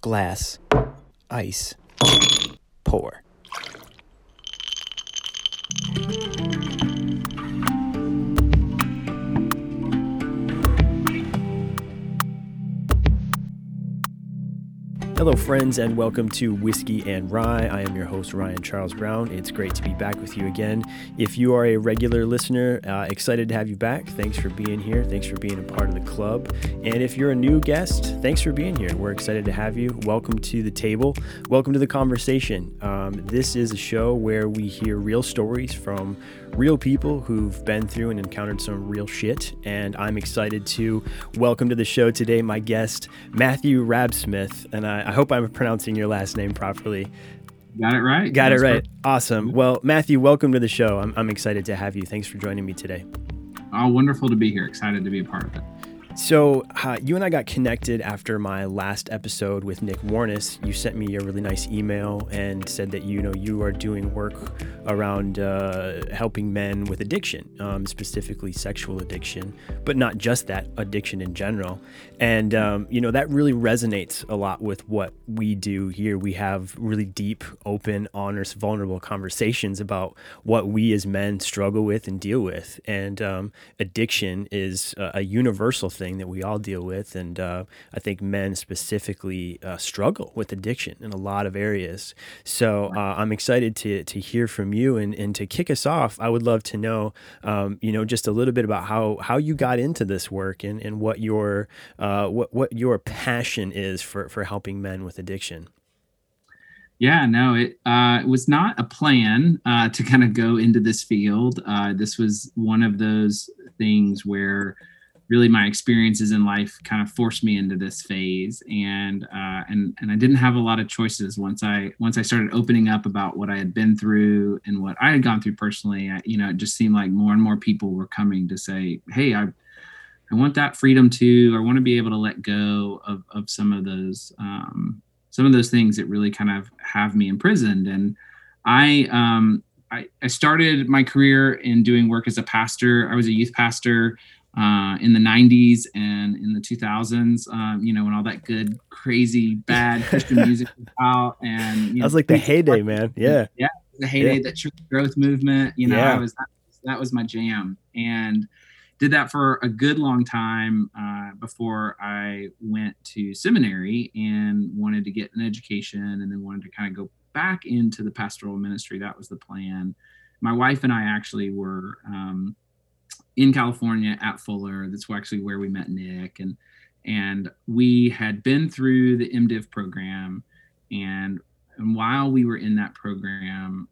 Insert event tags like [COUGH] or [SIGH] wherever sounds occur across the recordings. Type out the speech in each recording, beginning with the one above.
glass, ice, pour. Hello, friends, and welcome to Whiskey and Rye. I am your host, Ryan Charles Brown. It's great to be back with you again. If you are a regular listener, uh, excited to have you back. Thanks for being here. Thanks for being a part of the club. And if you're a new guest, thanks for being here. We're excited to have you. Welcome to the table. Welcome to the conversation. Um, this is a show where we hear real stories from real people who've been through and encountered some real shit. And I'm excited to welcome to the show today my guest, Matthew Rabsmith. And I, I hope I'm pronouncing your last name properly. Got it right. Got That's it right. Perfect. Awesome. Well, Matthew, welcome to the show. I'm, I'm excited to have you. Thanks for joining me today. Oh, wonderful to be here. Excited to be a part of it. So, uh, you and I got connected after my last episode with Nick Warnes. You sent me a really nice email and said that you know you are doing work around uh, helping men with addiction, um, specifically sexual addiction, but not just that, addiction in general. And um, you know that really resonates a lot with what we do here. We have really deep, open, honest, vulnerable conversations about what we as men struggle with and deal with. And um, addiction is a, a universal thing thing that we all deal with. And uh, I think men specifically uh, struggle with addiction in a lot of areas. So uh, I'm excited to, to hear from you. And, and to kick us off, I would love to know, um, you know, just a little bit about how, how you got into this work and, and what your uh, what, what your passion is for, for helping men with addiction. Yeah, no, it uh, it was not a plan uh, to kind of go into this field. Uh, this was one of those things where really my experiences in life kind of forced me into this phase. And uh, and and I didn't have a lot of choices once I once I started opening up about what I had been through and what I had gone through personally. I, you know it just seemed like more and more people were coming to say hey I I want that freedom too. I want to be able to let go of of some of those um, some of those things that really kind of have me imprisoned. And I um I, I started my career in doing work as a pastor. I was a youth pastor uh, in the 90s and in the 2000s, um, you know, when all that good, crazy, bad Christian music was [LAUGHS] out. And you know, that was like the heyday, man. Yeah. Yeah. The heyday, yeah. that church growth movement, you know, yeah. I was, that, that was my jam. And did that for a good long time uh, before I went to seminary and wanted to get an education and then wanted to kind of go back into the pastoral ministry. That was the plan. My wife and I actually were, um, in California at Fuller. That's actually where we met Nick, and and we had been through the MDiv program, and and while we were in that program,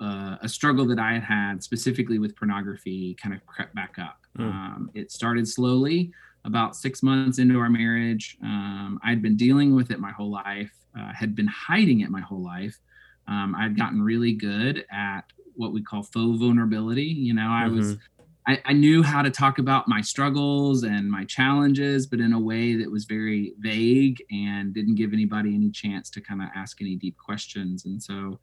uh, a struggle that I had had specifically with pornography kind of crept back up. Mm. Um, it started slowly. About six months into our marriage, um, I'd been dealing with it my whole life. Uh, had been hiding it my whole life. Um, I'd gotten really good at what we call faux vulnerability. You know, I mm-hmm. was I, I, knew how to talk about my struggles and my challenges, but in a way that was very vague and didn't give anybody any chance to kind of ask any deep questions. And so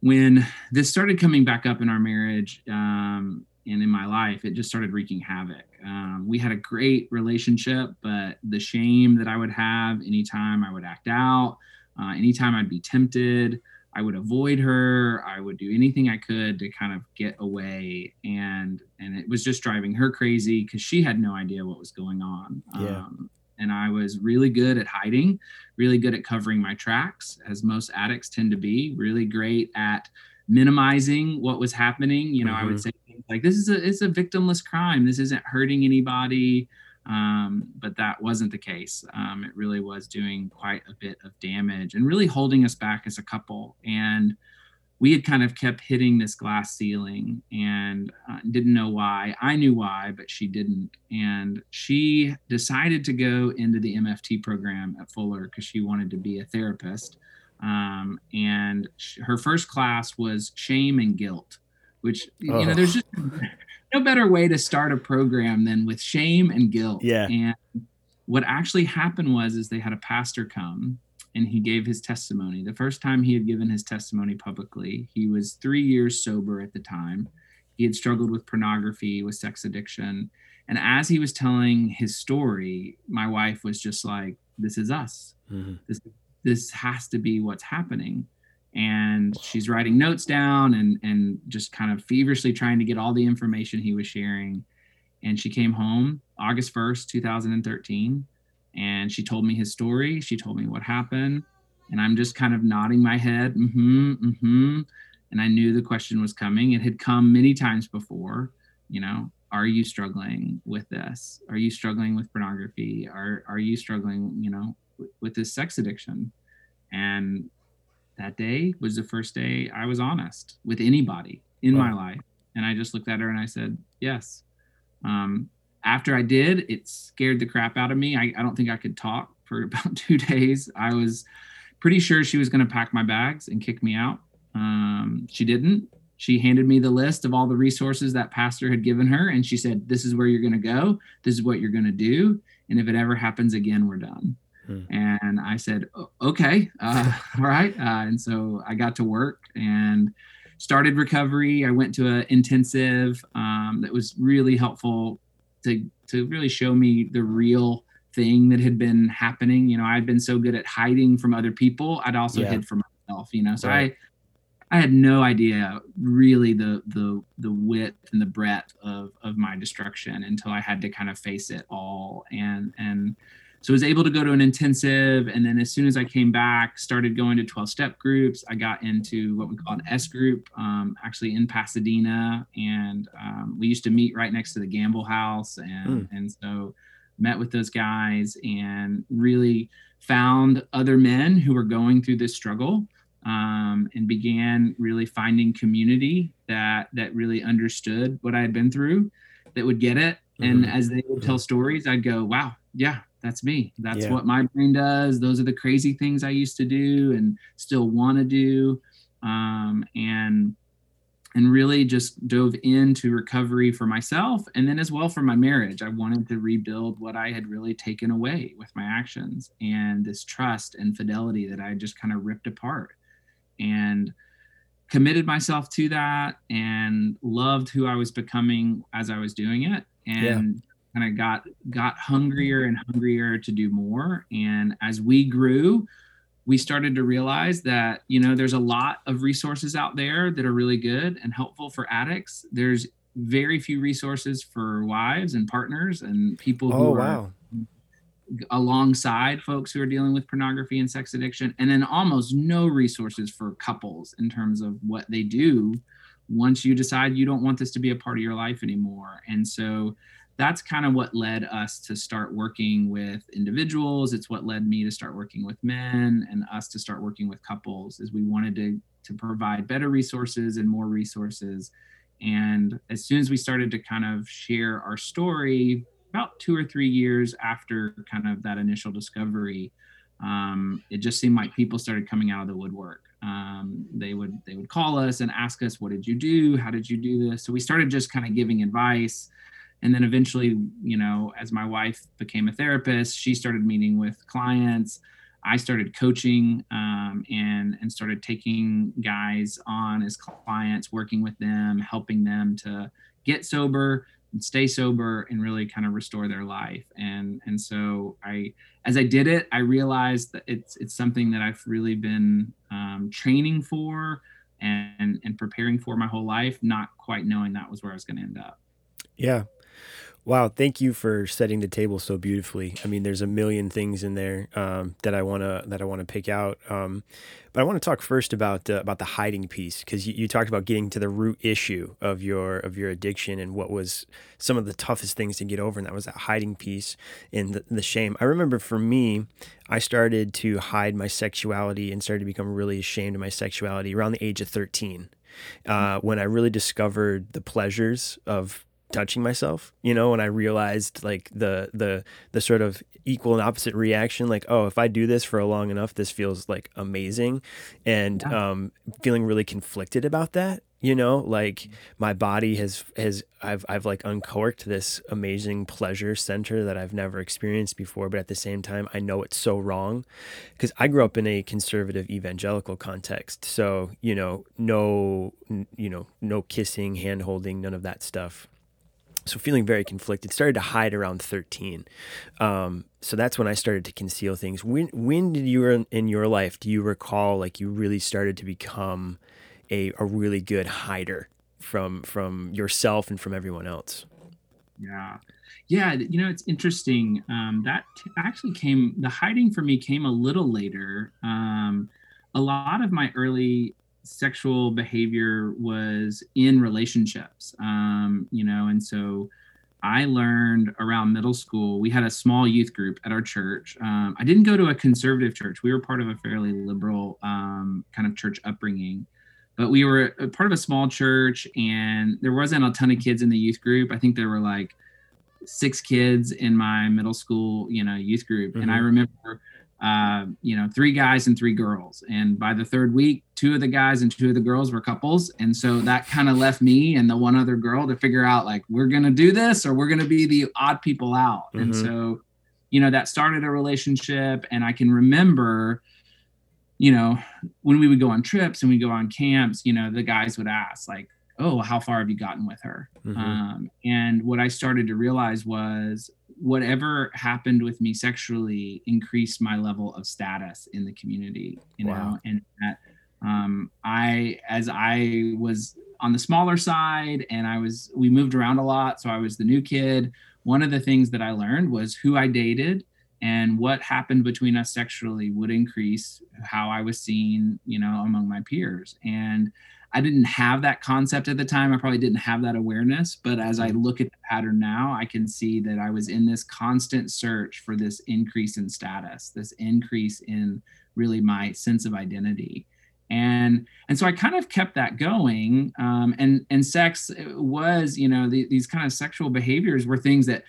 when this started coming back up in our marriage um, and in my life, it just started wreaking havoc. Um, we had a great relationship, but the shame that I would have anytime I would act out, uh, anytime I'd be tempted, I would avoid her. I would do anything I could to kind of get away, and and it was just driving her crazy because she had no idea what was going on. Yeah. Um, and I was really good at hiding, really good at covering my tracks, as most addicts tend to be. Really great at minimizing what was happening. You know, mm-hmm. I would mm-hmm. say like, "This is a it's a victimless crime. This isn't hurting anybody." Um, but that wasn't the case. Um, it really was doing quite a bit of damage and really holding us back as a couple. And we had kind of kept hitting this glass ceiling and uh, didn't know why. I knew why, but she didn't. And she decided to go into the MFT program at Fuller because she wanted to be a therapist. Um, and her first class was shame and guilt, which, oh. you know, there's just no better way to start a program than with shame and guilt. Yeah. And what actually happened was is they had a pastor come and he gave his testimony. The first time he had given his testimony publicly, he was 3 years sober at the time. He had struggled with pornography, with sex addiction, and as he was telling his story, my wife was just like this is us. Mm-hmm. This this has to be what's happening. And she's writing notes down and and just kind of feverishly trying to get all the information he was sharing. And she came home August 1st, 2013. And she told me his story. She told me what happened. And I'm just kind of nodding my head, mm-hmm, mm-hmm. And I knew the question was coming. It had come many times before, you know, are you struggling with this? Are you struggling with pornography? Are are you struggling, you know, with, with this sex addiction? And that day was the first day I was honest with anybody in wow. my life. And I just looked at her and I said, yes. Um, after I did, it scared the crap out of me. I, I don't think I could talk for [LAUGHS] about two days. I was pretty sure she was going to pack my bags and kick me out. Um, she didn't she handed me the list of all the resources that pastor had given her and she said this is where you're going to go this is what you're going to do and if it ever happens again we're done hmm. and i said okay uh, [LAUGHS] all right uh, and so i got to work and started recovery i went to an intensive um, that was really helpful to to really show me the real thing that had been happening you know i'd been so good at hiding from other people i'd also yeah. hid from myself you know so right. i I had no idea really the the the width and the breadth of of my destruction until I had to kind of face it all and and so I was able to go to an intensive and then as soon as I came back started going to 12 step groups I got into what we call an S group um, actually in Pasadena and um, we used to meet right next to the Gamble House and mm. and so met with those guys and really found other men who were going through this struggle um, and began really finding community that that really understood what I had been through, that would get it. Mm-hmm. And as they would tell stories, I'd go, "Wow, yeah, that's me. That's yeah. what my brain does. Those are the crazy things I used to do and still want to do." Um, and and really just dove into recovery for myself and then as well for my marriage. I wanted to rebuild what I had really taken away with my actions and this trust and fidelity that I just kind of ripped apart and committed myself to that and loved who I was becoming as I was doing it and yeah. Kind of got got hungrier and hungrier to do more. And as we grew we started to realize that you know there's a lot of resources out there that are really good and helpful for addicts. There's very few resources for wives and partners and people who oh, wow. are alongside folks who are dealing with pornography and sex addiction and then almost no resources for couples in terms of what they do once you decide you don't want this to be a part of your life anymore. And so that's kind of what led us to start working with individuals it's what led me to start working with men and us to start working with couples is we wanted to to provide better resources and more resources and as soon as we started to kind of share our story about two or three years after kind of that initial discovery, um, it just seemed like people started coming out of the woodwork. Um, they would they would call us and ask us, "What did you do? How did you do this?" So we started just kind of giving advice, and then eventually, you know, as my wife became a therapist, she started meeting with clients. I started coaching um, and and started taking guys on as clients, working with them, helping them to get sober, and stay sober and really kind of restore their life. And and so i as i did it i realized that it's it's something that i've really been um, training for and and preparing for my whole life not quite knowing that was where i was going to end up. Yeah Wow, thank you for setting the table so beautifully. I mean, there's a million things in there um, that I wanna that I wanna pick out, um, but I want to talk first about uh, about the hiding piece because you, you talked about getting to the root issue of your of your addiction and what was some of the toughest things to get over, and that was that hiding piece and the, the shame. I remember for me, I started to hide my sexuality and started to become really ashamed of my sexuality around the age of 13. Uh, when I really discovered the pleasures of touching myself you know and i realized like the the the sort of equal and opposite reaction like oh if i do this for a long enough this feels like amazing. And yeah. um feeling really conflicted about that you know like my body has has i've i've like uncorked this amazing pleasure center that i've never experienced before but at the same time i know it's so wrong because i grew up in a conservative evangelical context. So you know no you know no kissing hand holding none of that stuff so feeling very conflicted started to hide around 13 um, so that's when i started to conceal things. When when did you in, your life do you recall like you really started to become a, a really good hider from from yourself and from everyone else? Yeah. Yeah you know it's interesting. Um, that actually came the hiding for me came a little later. Um, a lot of my early sexual behavior was in relationships um, you know and so i learned around middle school we had a small youth group at our church um, i didn't go to a conservative church we were part of a fairly liberal um, kind of church upbringing but we were a part of a small church and there wasn't a ton of kids in the youth group i think there were like six kids in my middle school you know youth group mm-hmm. and i mm-hmm. remember uh, you know, three guys and three girls. And by the third week, two of the guys and two of the girls were couples. And so that kind of left me and the one other girl to figure out like, we're going to do this or we're going to be the odd people out. Mm-hmm. And so, you know, that started a relationship. And I can remember, you know, when we would go on trips and we go on camps, you know, the guys would ask, like, oh, how far have you gotten with her? Mm-hmm. Um, and what I started to realize was whatever happened with me sexually increased my level of status in the community, you wow. know, and that um, I, as I was on the smaller side and I was, we moved around a lot. So I was the new kid. One of the things that I learned was who I dated and what happened between us sexually would increase how I was seen, you know, among my peers. And I didn't have that concept at the time. I probably didn't have that awareness. But as I look at the pattern now, I can see that I was in this constant search for this increase in status, this increase in really my sense of identity. And and so I kind of kept that going. Um, and and sex was, you know, the, these kind of sexual behaviors were things that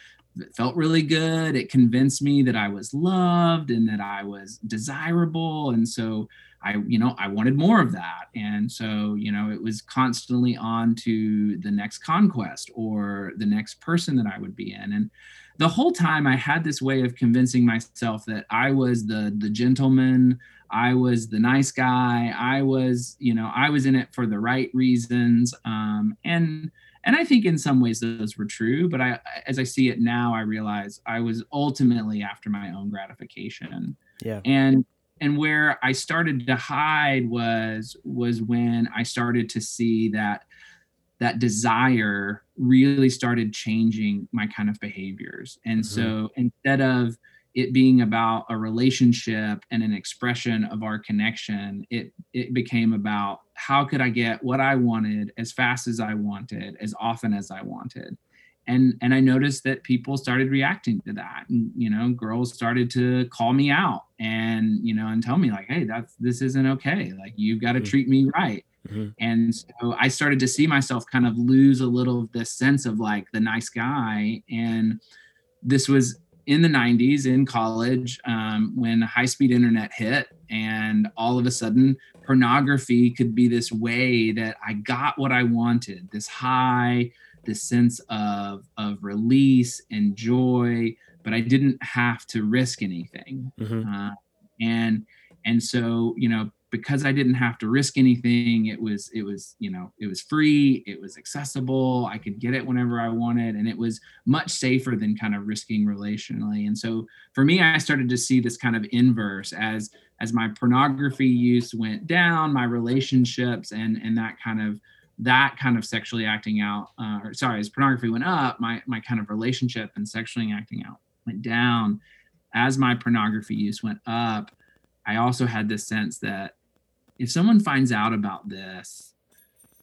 felt really good. It convinced me that I was loved and that I was desirable. And so I, you know, I wanted more of that. And so, you know, it was constantly on to the next conquest or the next person that I would be in. And the whole time I had this way of convincing myself that I was the the gentleman, I was the nice guy, I was, you know, I was in it for the right reasons. Um, and and I think in some ways those were true, but I as I see it now, I realize I was ultimately after my own gratification. Yeah. And and where I started to hide was was when I started to see that that desire really started changing my kind of behaviors. And mm-hmm. so instead of it being about a relationship and an expression of our connection, it it became about how could I get what I wanted as fast as I wanted, as often as I wanted and and i noticed that people started reacting to that and you know girls started to call me out and you know and tell me like hey that's this isn't okay like you've got to mm-hmm. treat me right mm-hmm. and so i started to see myself kind of lose a little of this sense of like the nice guy and this was in the 90s in college um, when high speed internet hit and all of a sudden pornography could be this way that i got what i wanted this high this sense of of release and joy but i didn't have to risk anything mm-hmm. uh, and and so you know because i didn't have to risk anything it was it was you know it was free it was accessible i could get it whenever i wanted and it was much safer than kind of risking relationally and so for me i started to see this kind of inverse as as my pornography use went down my relationships and and that kind of that kind of sexually acting out, uh, or sorry, as pornography went up, my my kind of relationship and sexually acting out went down. As my pornography use went up, I also had this sense that if someone finds out about this,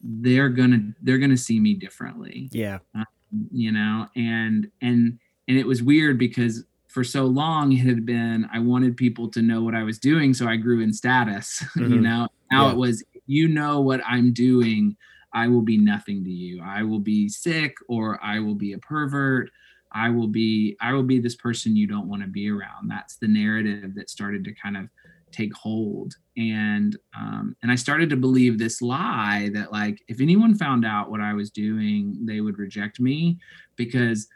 they're gonna they're gonna see me differently. Yeah, um, you know, and and and it was weird because for so long it had been I wanted people to know what I was doing, so I grew in status. [LAUGHS] Mm-hmm. you know, now yeah. it was you know what I'm doing I will be nothing to you. I will be sick or I will be a pervert. I will be I will be this person you don't want to be around. That's the narrative that started to kind of take hold and um, and I started to believe this lie that like if anyone found out what I was doing, they would reject me because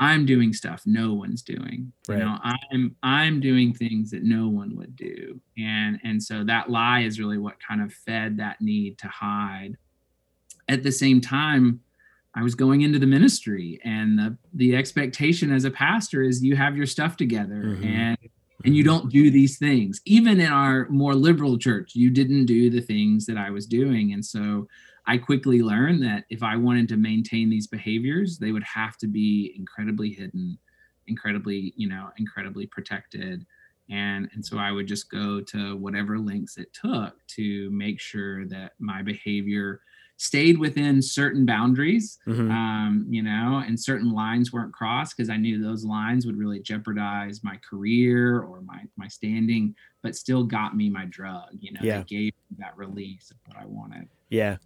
I'm doing stuff no one's doing. Right. You know, I'm I'm doing things that no one would do. And and so that lie is really what kind of fed that need to hide at the same time, I was going into the ministry and the the expectation as a pastor is you have your stuff together mm-hmm. and and you don't do these things. Even in our more liberal church, you didn't do the things that I was doing. And so I quickly learned that if I wanted to maintain these behaviors, they would have to be incredibly hidden, incredibly, you know, incredibly protected. And, and so I would just go to whatever lengths it took to make sure that my behavior stayed within certain boundaries, mm-hmm. um, you know, and certain lines weren't crossed because I knew those lines would really jeopardize my career or my my standing, but still got me my drug. You know, yeah. gave me that release of what I wanted. Yeah,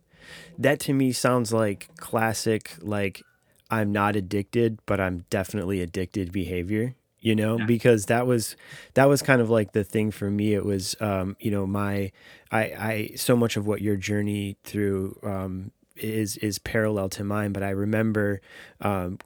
that to me sounds like classic. Like I'm not addicted, but I'm definitely addicted behavior you know yeah. because that was that was kind of like the thing for me it was um you know my i i so much of what your journey through um is is parallel to mine but i remember um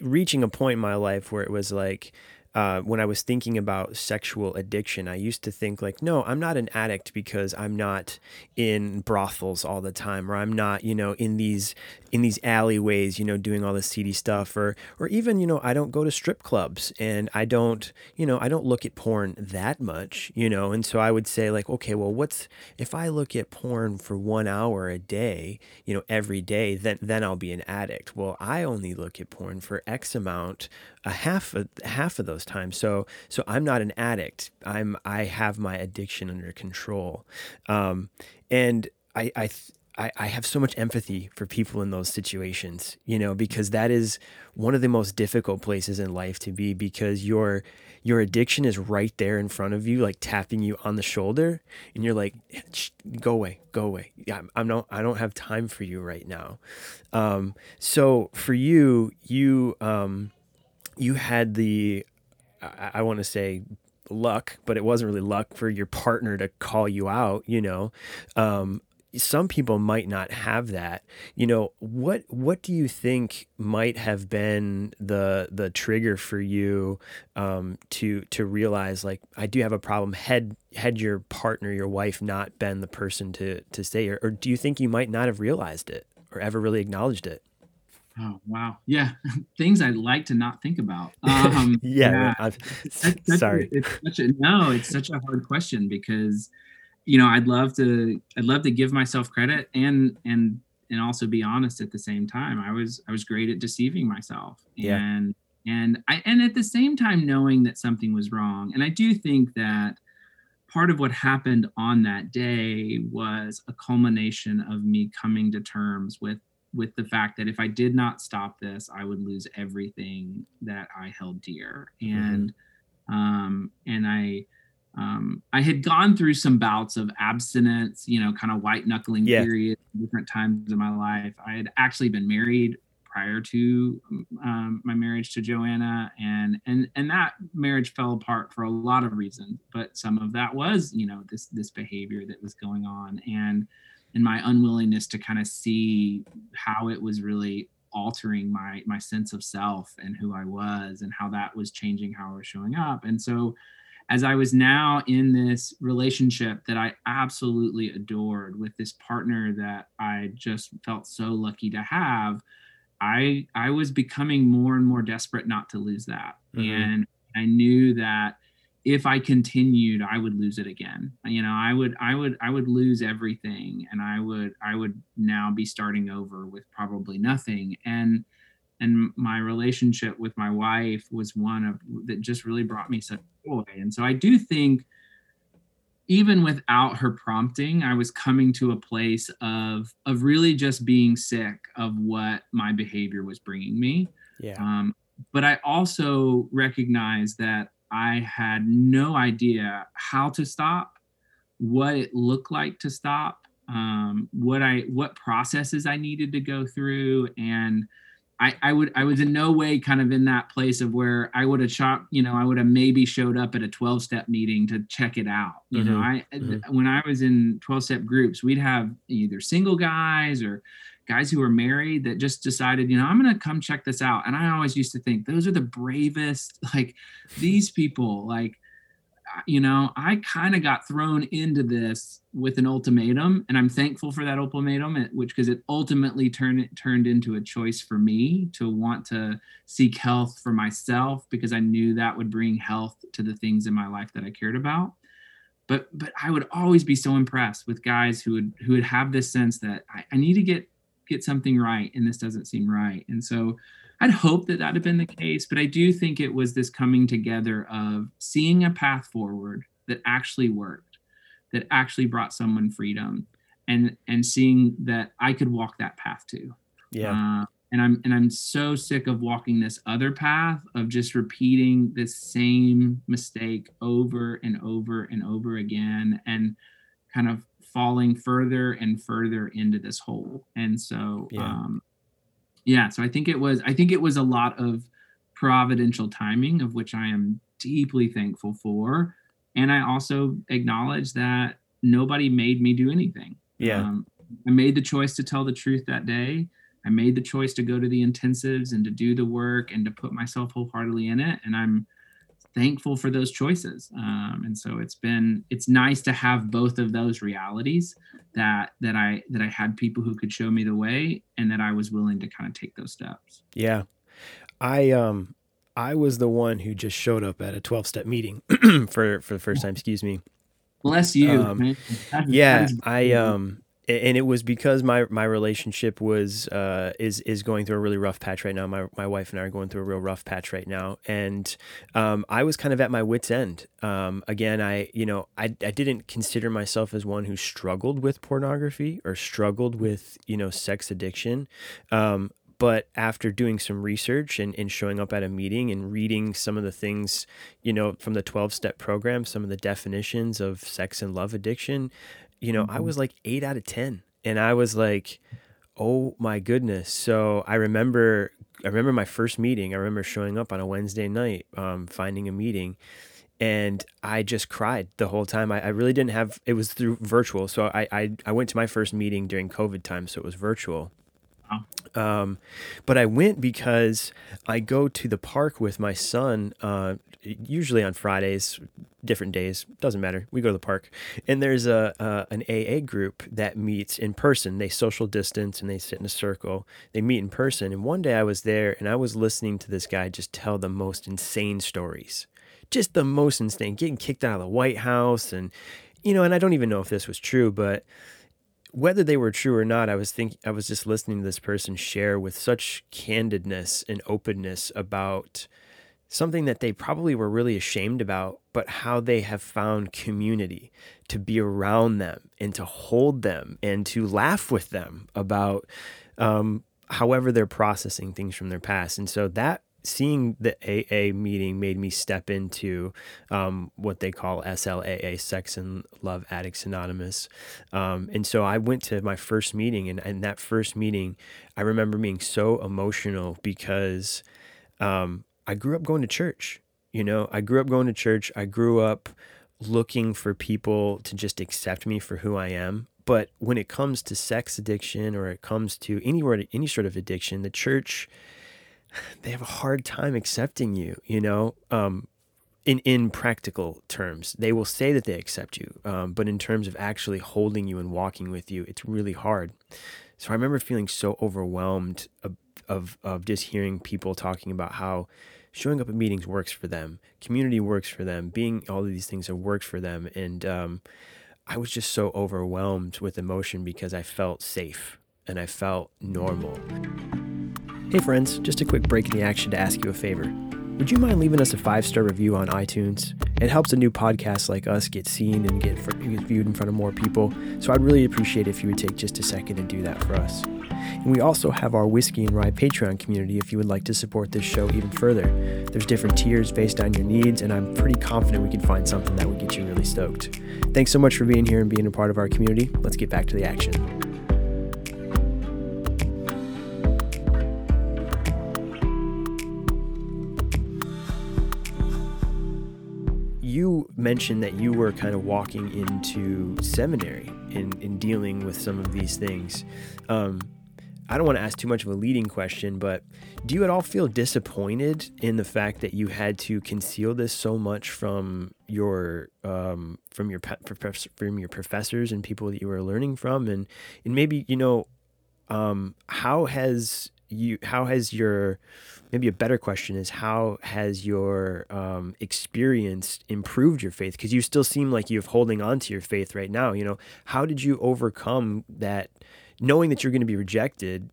reaching a point in my life where it was like uh, when I was thinking about sexual addiction, I used to think like, no, I'm not an addict because I'm not in brothels all the time, or I'm not, you know, in these in these alleyways, you know, doing all this seedy stuff, or or even, you know, I don't go to strip clubs and I don't, you know, I don't look at porn that much, you know, and so I would say like, okay, well, what's if I look at porn for one hour a day, you know, every day, then then I'll be an addict. Well, I only look at porn for X amount a half of half of those times. So so I'm not an addict. I'm I have my addiction under control, um, and I I. I, I have so much empathy for people in those situations, you know, because that is one of the most difficult places in life to be because your your addiction is right there in front of you, like tapping you on the shoulder, and you're like, "Go away, go away. Yeah, I'm, not. I don't have time for you right now." Um, so for you, you um, you had the I, I want to say luck, but it wasn't really luck for your partner to call you out, you know. Um, some people might not have that. You know, what what do you think might have been the the trigger for you um, to to realize like I do have a problem? Had had your partner, your wife, not been the person to to say, or, or do you think you might not have realized it or ever really acknowledged it? Oh wow, yeah, [LAUGHS] things I'd like to not think about. [LAUGHS] Um, yeah, yeah. That's, sorry. it's such a, no, it's such a hard question because you know I'd love to I'd love to give myself credit and and and also be honest at the same time. I was I was great at deceiving myself yeah. and and I and at the same time knowing that something was wrong. And I do think that part of what happened on that day was a culmination of me coming to terms with with the fact that if I did not stop this, I would lose everything that I held dear. Mm-hmm. And mm-hmm. um, and I um, I had gone through some bouts of abstinence, you know, kind of white knuckling yeah. periods, different times in my life. I had actually been married prior to um, my marriage to Joanna, and and and that marriage fell apart for a lot of reasons. But some of that was, you know, this this behavior that was going on, and and my unwillingness to kind of see how it was really altering my my sense of self and who I was and how that was changing how I was showing up. And so as I was now in this relationship that I absolutely adored with this partner that I just felt so lucky to have, I I was becoming more and more desperate not to lose that. Mm-hmm. And I knew that if I continued, I would lose it again. You know, I would, I would, I would lose everything, and I would, I would now be starting over with probably nothing. And and my relationship with my wife was one of that just really brought me such joy. And so I do think, even without her prompting, I was coming to a place of of really just being sick of what my behavior was bringing me. Yeah. Um, but I also recognize that I had no idea how to stop, what it looked like to stop, um, what I what processes I needed to go through, and I, I would I was in no way kind of in that place of where I would have shot you know I would have maybe showed up at a 12 step meeting to check it out you mm-hmm. know I mm-hmm. when I was in 12 step groups we'd have either single guys or guys who were married that just decided, you know, I'm going to come check this out. And I always used to think those are the bravest, [LAUGHS] like these people, like you know, I kind of got thrown into this with an ultimatum, and I'm thankful for that ultimatum, which because it ultimately turned it turned into a choice for me to want to seek health for myself because I knew that would bring health to the things in my life that I cared about. But but I would always be so impressed with guys who would who would have this sense that I, I need to get get something right, and this doesn't seem right, and so I'd hope that that had been the case, but I do think it was this coming together of seeing a path forward that actually worked, that actually brought someone freedom, and and seeing that I could walk that path too. Yeah. Uh, and I'm and I'm so sick of walking this other path of just repeating the same mistake over and over and over again, and kind of falling further and further into this hole. And so, yeah. um, yeah so i think it was i think it was a lot of providential timing of which i am deeply thankful for. And i also acknowledge that nobody made me do anything. Yeah. Um, i made the choice to tell the truth that day. I made the choice to go to the intensives and to do the work and to put myself wholeheartedly in it. And i'm thankful for those choices. Um, and so it's been it's nice to have both of those realities that that i that i had people who could show me the way and that i was willing to kind of take those steps. Yeah. I um i was the one who just showed up at a 12 step meeting [CLEARS THROAT] for for the first time excuse me. Bless you. Um, yeah i um and it was because my my relationship was uh, is is going through a really rough patch right now. My my wife and I are going through a real rough patch right now, and um, I was kind of at my wits end. Um, again, I you know I I didn't consider myself as one who struggled with pornography or struggled with you know sex addiction. Um, but after doing some research and, and showing up at a meeting and reading some of the things, you know, from the 12 step program, some of the definitions of sex and love addiction, you know, mm-hmm. I was like eight out of 10. And I was like, oh my goodness. So I remember, I remember my first meeting. I remember showing up on a Wednesday night, um, finding a meeting. And I just cried the whole time. I, I really didn't have, it was through virtual. So I, I, I went to my first meeting during COVID time. So it was virtual. Um, but I went because I go to the park with my son, uh, usually on Fridays, different days, doesn't matter. We go to the park, and there's a an AA group that meets in person. They social distance and they sit in a circle. They meet in person. And one day I was there, and I was listening to this guy just tell the most insane stories, just the most insane, getting kicked out of the White House, and you know, and I don't even know if this was true, but whether they were true or not, I was think I was just listening to this person share with such candidness and openness about something that they probably were really ashamed about, but how they have found community to be around them and to hold them and to laugh with them about um, however they're processing things from their past. And so that seeing the AA meeting made me step into um, what they call SLAA, Sex and Love Addicts Anonymous. Um, and so I went to my first meeting, and in that first meeting, I remember being so emotional because um, I grew up going to church. You know, I grew up going to church. I grew up looking for people to just accept me for who I am. But when it comes to sex addiction or it comes to any any sort of addiction, the church [SIGHS] they have a hard time accepting you, you know, um, in, in practical terms. They will say that they accept you, um, but in terms of actually holding you and walking with you, it's really hard. So I remember feeling so overwhelmed of, of, of just hearing people talking about how showing up at meetings works for them, community works for them, being all of these things have worked for them. And um, I was just so overwhelmed with emotion because I felt safe and I felt normal. Hey, friends, just a quick break in the action to ask you a favor. Would you mind leaving us a five star review on iTunes? It helps a new podcast like us get seen and get, get viewed in front of more people. So I'd really appreciate it if you would take just a second and do that for us. And we also have our Whiskey and Rye Patreon community if you would like to support this show even further. There's different tiers based on your needs, and I'm pretty confident we can find something that would get you really stoked. Thanks so much for being here and being a part of our community. Let's get back to the action. you mentioned that you were kind of walking into seminary in, in dealing with some of these things. Um, I don't want to ask too much of a leading question, but do you at all feel disappointed in the fact that you had to conceal this so much from your um, from your from your professors and people that you were learning from, and and maybe you know um, how has you how has your maybe a better question is how has your um, experience improved your faith? Because you still seem like you're holding on to your faith right now you know? How did you overcome that knowing that you're going to be rejected,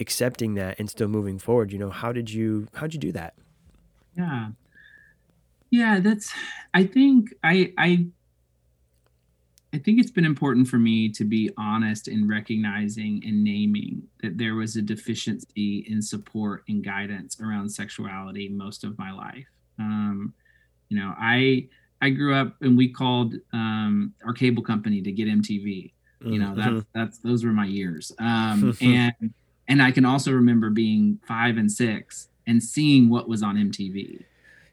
accepting that and still moving forward, you know, how did you how did you do that? Yeah. Yeah, that's I think I I I think it's been important for me to be honest in recognizing and naming that there was a deficiency in support and guidance around sexuality most of my life. Um, you know, I I grew up and we called um, our cable company to get MTV, you know that's mm-hmm. that's those were my years. Um and and i can also remember being five and six and seeing what was on mtv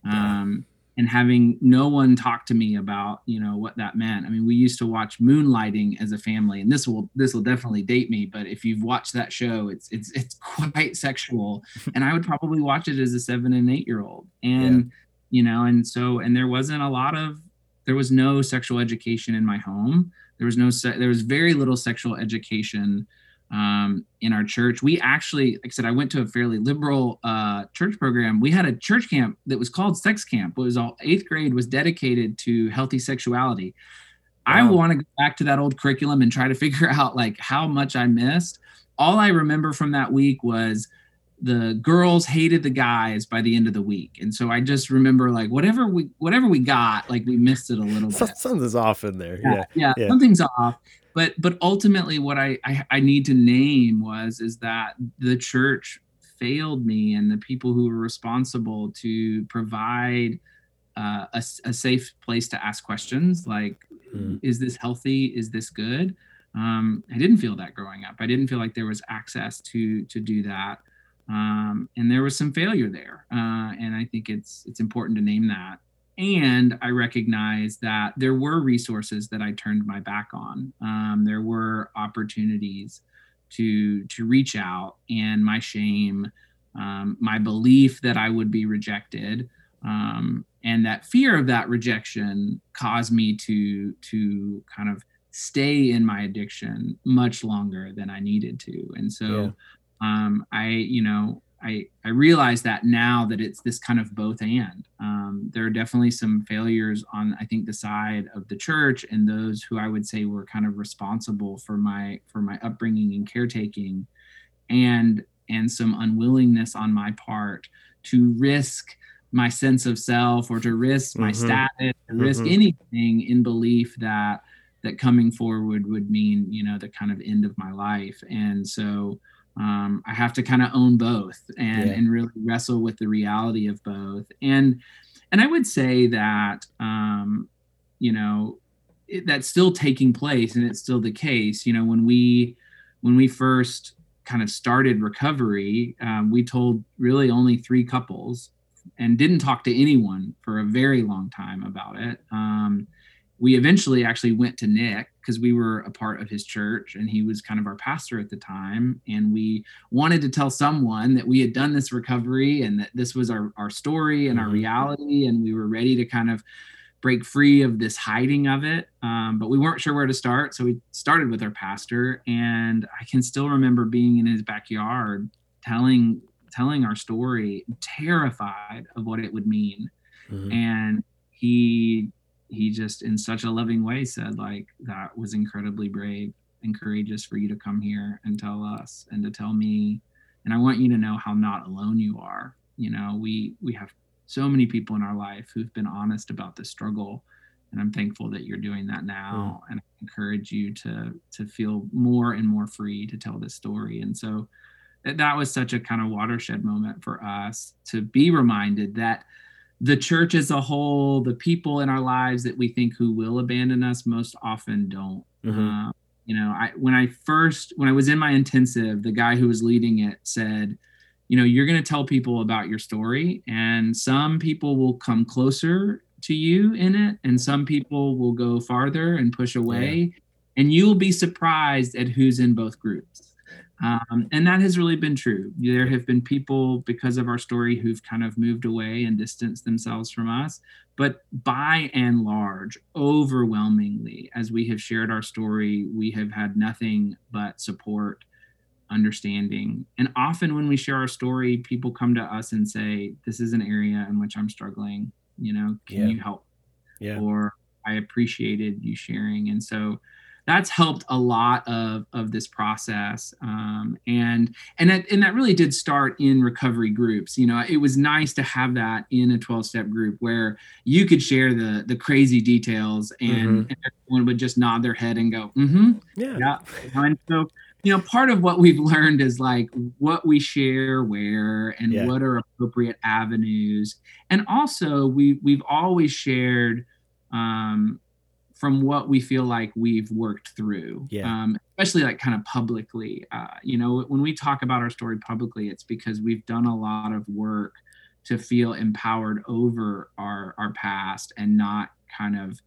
um and having no one talk to me about you know what that meant. I mean we used to watch moonlighting as a family and this will this will definitely date me but if you've watched that show it's it's it's [LAUGHS] quite sexual. And i would probably watch it as a seven and eight year old. And yeah. you know and so and there wasn't a lot of there was no sexual education in my home there was no se- there was very little sexual education um, in our church. We actually, like I said, I went to a fairly liberal uh, church program. We had a church camp that was called Sex Camp. It was all eighth grade was dedicated to healthy sexuality. Wow. I want to go back to that old curriculum and try to figure [LAUGHS] out like how much I missed. All I remember from that week was the girls hated the guys by the end of the week. And so i just remember like whatever we whatever we got like we missed it a little bit. something's off in there. Yeah yeah, yeah, yeah. something's off. But but ultimately what I, I i need to name was is that the church failed me and the people who were responsible to provide uh, a, a safe place to ask questions like mm. is this healthy? Is this good? Um, i didn't feel that growing up. I didn't feel like there was access to to do that um, and there was some failure there. Uh, and I think it's it's important to name that. And I recognize that there were resources that I turned my back on. Um, there were opportunities to to reach out, and my shame, um, my belief that I would be rejected, um, and that fear of that rejection caused me to to kind of stay in my addiction much longer than I needed to. And so yeah um, I, you know, I, I realize that now that it's this kind of both and. Um, there are definitely some failures on, I think, the side of the church and those who I would say were kind of responsible for my for my upbringing and caretaking, and and some unwillingness on my part to risk my sense of self or to risk my mm-hmm. status, to mm-hmm. risk anything in belief that that coming forward would mean, you know, the kind of end of my life. And so um, I have to kind of own both and, yeah. and really wrestle with the reality of both. And and I would say that um, you know it, that's still taking place and it's still the case. You know when we when we first kind of started recovery, um, we told really only three couples and didn't talk to anyone for a very long time about it. Um, we eventually actually went to Nick because we were a part of his church and he was kind of our pastor at the time. And we wanted to tell someone that we had done this recovery and that this was our, our story and mm-hmm. our reality. And we were ready to kind of break free of this hiding of it. Um, but we weren't sure where to start. So we started with our pastor. And I can still remember being in his backyard telling telling our story terrified of what it would mean mm-hmm. and he he just in such a loving way said like that was incredibly brave and courageous for you to come here and tell us and to tell me. And i want you to know how not alone you are. You know we we have so many people in our life who've been honest about the struggle and i'm thankful that you're doing that now. Mm. and i encourage you to to feel more and more free to tell this story. And so that, that was such a kind of watershed moment for us to be reminded that the church as a whole, the people in our lives that we think who will abandon us most often don't. Mm-hmm. Uh, you know, I when I first when I was in my intensive, the guy who was leading it said, you know, you're going to tell people about your story, and some people will come closer to you in it, and some people will go farther and push away, yeah. and you'll be surprised at who's in both groups. Um, and that has really been true. There have been people because of our story who've kind of moved away and distanced themselves from us. But by and large, overwhelmingly, as we have shared our story, we have had nothing but support, understanding. And often when we share our story, people come to us and say, This is an area in which I'm struggling. You know, can yeah. you help? Yeah. Or I appreciated you sharing. And so that's helped a lot of of this process um, and and that, and that really did start in recovery groups. You know it was nice to have that in a 12 step group where you could share the the crazy details and, mm-hmm. and everyone would just nod their head and go mm-hmm. Yeah. Yeah. And so you know part of what we've learned is like what we share where and yeah. what are appropriate avenues. And also we we've always shared um, from what we feel like we've worked through yeah. um, especially like kind of publicly uh, you know when we talk about our story publicly it's because we've done a lot of work to feel empowered over our our past and not kind of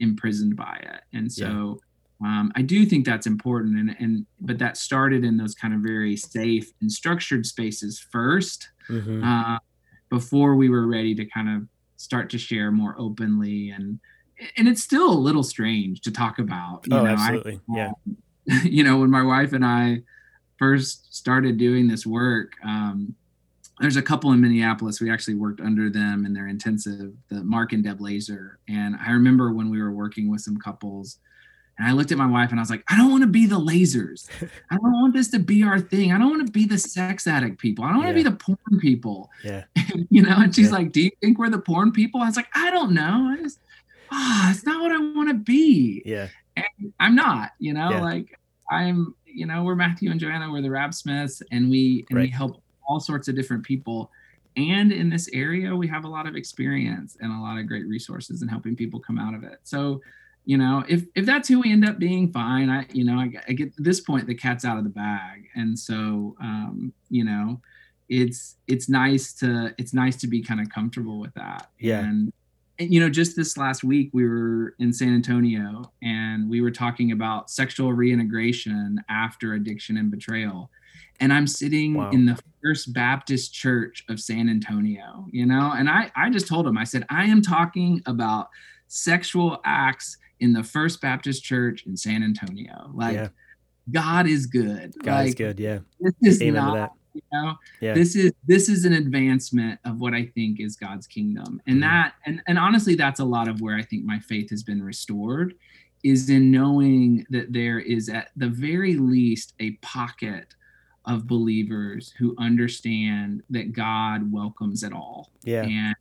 imprisoned by it and so yeah. um, i do think that's important and and but that started in those kind of very safe and structured spaces 1st mm-hmm. uh, before we were ready to kind of start to share more openly and and it's still a little strange to talk about. You oh, know, absolutely. I, [LAUGHS] yeah. You know, when my wife and I first started doing this work, um, there's a couple in Minneapolis. We actually worked under them in their intensive, the Mark and Deb Laaser. And I remember when we were working with some couples, and I looked at my wife and I was like, I don't want to be the Laasers. [LAUGHS] I don't want this to be our thing. I don't want to be the sex addict people. I don't want yeah. to be the porn people. Yeah. [LAUGHS] You know, and she's yeah. like, Do you think we're the porn people? I was like, I don't know. I just ah, oh, it's not what I want to be. Yeah. And I'm not, you know, yeah. like I'm, you know, we're Matthew and Joanna, we're the Rap Smiths, and we and right. we help all sorts of different people. And in this area, we have a lot of experience and a lot of great resources in helping people come out of it. So, you know, if if that's who we end up being, fine. I, you know, I, I get this point, the cat's out of the bag, and so, um, you know, it's it's nice to it's nice to be kind of comfortable with that. Yeah. And you know, just this last week, we were in San Antonio and we were talking about sexual reintegration after addiction and betrayal. And I'm sitting wow. in the First Baptist Church of San Antonio, you know, and I, I just told him, I said, I am talking about sexual acts in the First Baptist Church in San Antonio. Like, yeah. God is good. God like, is good. Yeah. This is Amen not you know yeah. this is this is an advancement of what i think is god's kingdom and mm-hmm. that and and honestly that's a lot of where i think my faith has been restored is in knowing that there is at the very least a pocket of believers who understand that god welcomes it all yeah and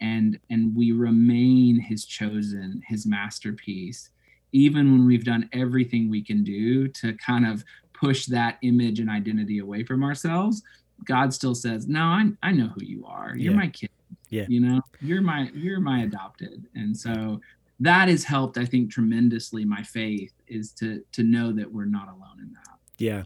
and and we remain his chosen his masterpiece even when we've done everything we can do to kind of push that image and identity away from ourselves, God still says, "No, I I know who you are. You're yeah. my kid. Yeah. You know, you're my you're my adopted." And so that has helped I think tremendously my faith is to to know that we're not alone in that. Yeah.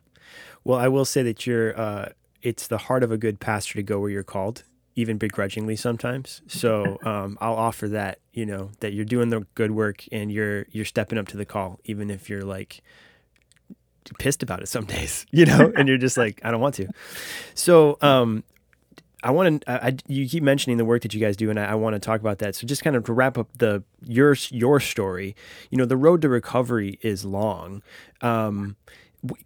Well, I will say that you're uh it's the heart of a good pastor to go where you're called even begrudgingly sometimes. So [LAUGHS] um, I'll offer that, you know, that you're doing the good work and you're you're stepping up to the call, even if you're like pissed about it some days, [LAUGHS] you know, and you're just like, I don't want to. So, um, I want to. I, you keep mentioning the work that you guys do, and I, I want to talk about that. So, just kind of to wrap up the your your story, you know, the road to recovery is long. Um,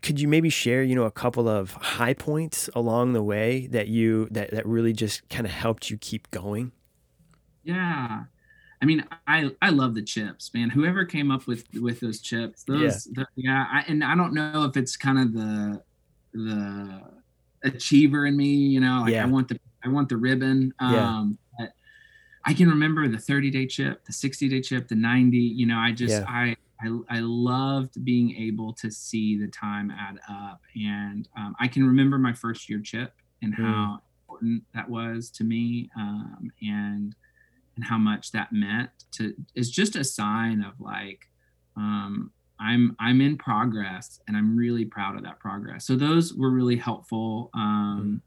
could you maybe share, you know, a couple of high points along the way that you that that really just kind of helped you keep going? Yeah, I mean, I I love the chips, man. Whoever came up with with those chips, those yeah, the, yeah I, and I don't know if it's kind of the the achiever in me, you know, like yeah. I want the I want the ribbon. Um yeah. I can remember the 30 day chip, the 60 day chip, the 90, you know, I just yeah. I I, I loved being able to see the time add up. And um, I can remember my first year chip and mm. how important that was to me. Um, and and how much that meant to is just a sign of like um, I'm I'm in progress and I'm really proud of that progress. So those were really helpful. Um,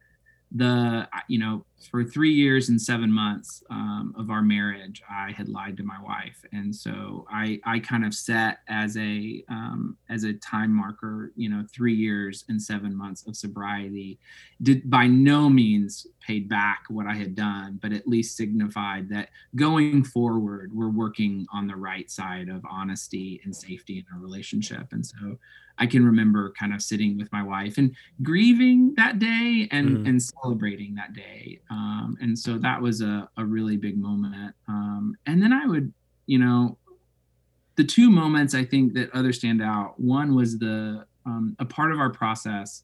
mm-hmm. The you know for three years and seven months um, of our marriage, I had lied to my wife, and so I I kind of set as a um, as a time marker, you know, three years and seven months of sobriety. Did by no means paid back what I had done, but at least signified that going forward, we're working on the right side of honesty and safety in our relationship, and so I can remember kind of sitting with my wife and grieving that day and mm. and celebrating that day. Um, and so that was a, a really big moment. Um, and then I would, you know, the two moments I think that other stand out. One was the um, a part of our process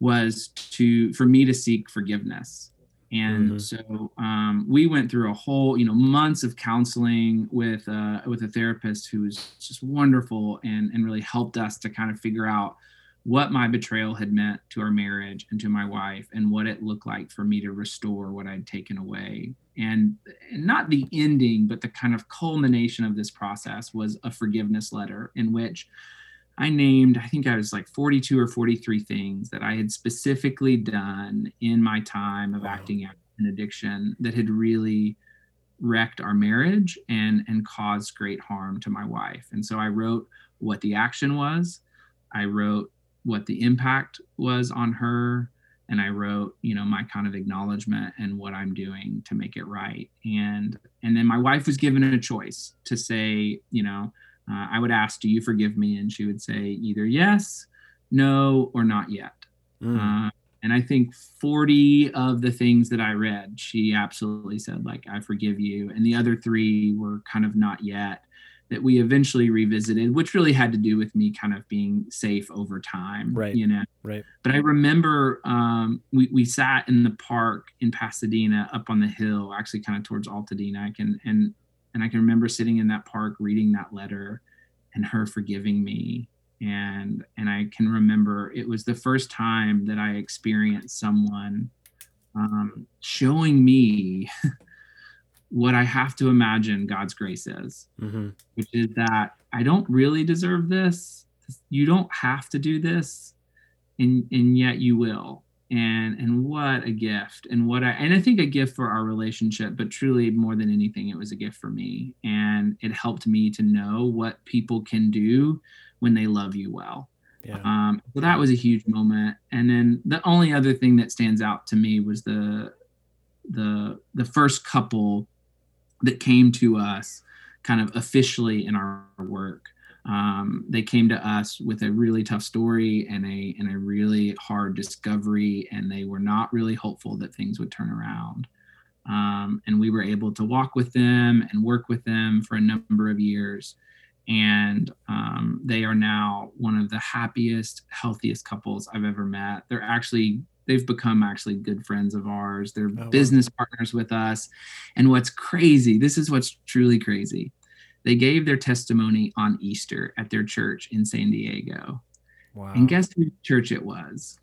was to for me to seek forgiveness and mm-hmm. so um, we went through a whole you know months of counseling with uh, with a therapist who was just wonderful and and really helped us to kind of figure out what my betrayal had meant to our marriage and to my wife and what it looked like for me to restore what I'd taken away and, and not the ending but the kind of culmination of this process was a forgiveness letter in which I named, I think I was like 42 or 43 things that I had specifically done in my time of wow. acting out in addiction that had really wrecked our marriage and and caused great harm to my wife. And so I wrote what the action was. I wrote what the impact was on her and I wrote, you know, my kind of acknowledgement and what I'm doing to make it right. And and then my wife was given a choice to say, you know, uh, I would ask, Do you forgive me? And she would say either yes, no, or not yet. Mm. Uh, and I think 40 of the things that I read, she absolutely said, like, I forgive you. And the other three were kind of not yet that we eventually revisited, which really had to do with me kind of being safe over time. Right. You know, right. But I remember um, we, we sat in the park in Pasadena up on the hill, actually kind of towards Altadena. I can, and and I can remember sitting in that park reading that letter and her forgiving me. And and I can remember it was the first time that I experienced someone um, showing me [LAUGHS] what I have to imagine God's grace is, mm-hmm. which is that I don't really deserve this. You don't have to do this, and and yet you will and and what a gift and what i and i think a gift for our relationship but truly more than anything it was a gift for me and it helped me to know what people can do when they love you well yeah. um so that was a huge moment and then the only other thing that stands out to me was the the the first couple that came to us kind of officially in our work um, they came to us with a really tough story and a and a really hard discovery, and they were not really hopeful that things would turn around. Um, and we were able to walk with them and work with them for a number of years. And um, they are now one of the happiest, healthiest couples I've ever met. They're actually they've become actually good friends of ours. They're oh, business wow. partners with us. And what's crazy, this is what's truly crazy they gave their testimony on Easter at their church in San Diego. Wow. And guess whose church it was?